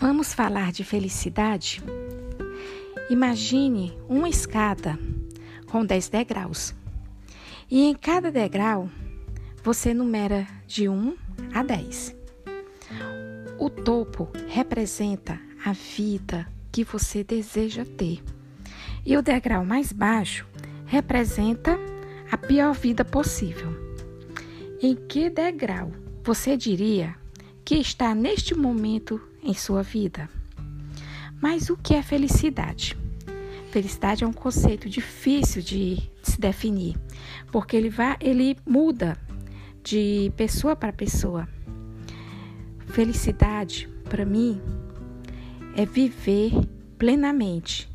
Vamos falar de felicidade? Imagine uma escada com 10 degraus. E em cada degrau você numera de 1 a 10. O topo representa a vida que você deseja ter. E o degrau mais baixo representa a pior vida possível. Em que degrau você diria que está neste momento em sua vida? Mas o que é felicidade? Felicidade é um conceito difícil de se definir, porque ele vai, ele muda de pessoa para pessoa. Felicidade, para mim, é viver plenamente.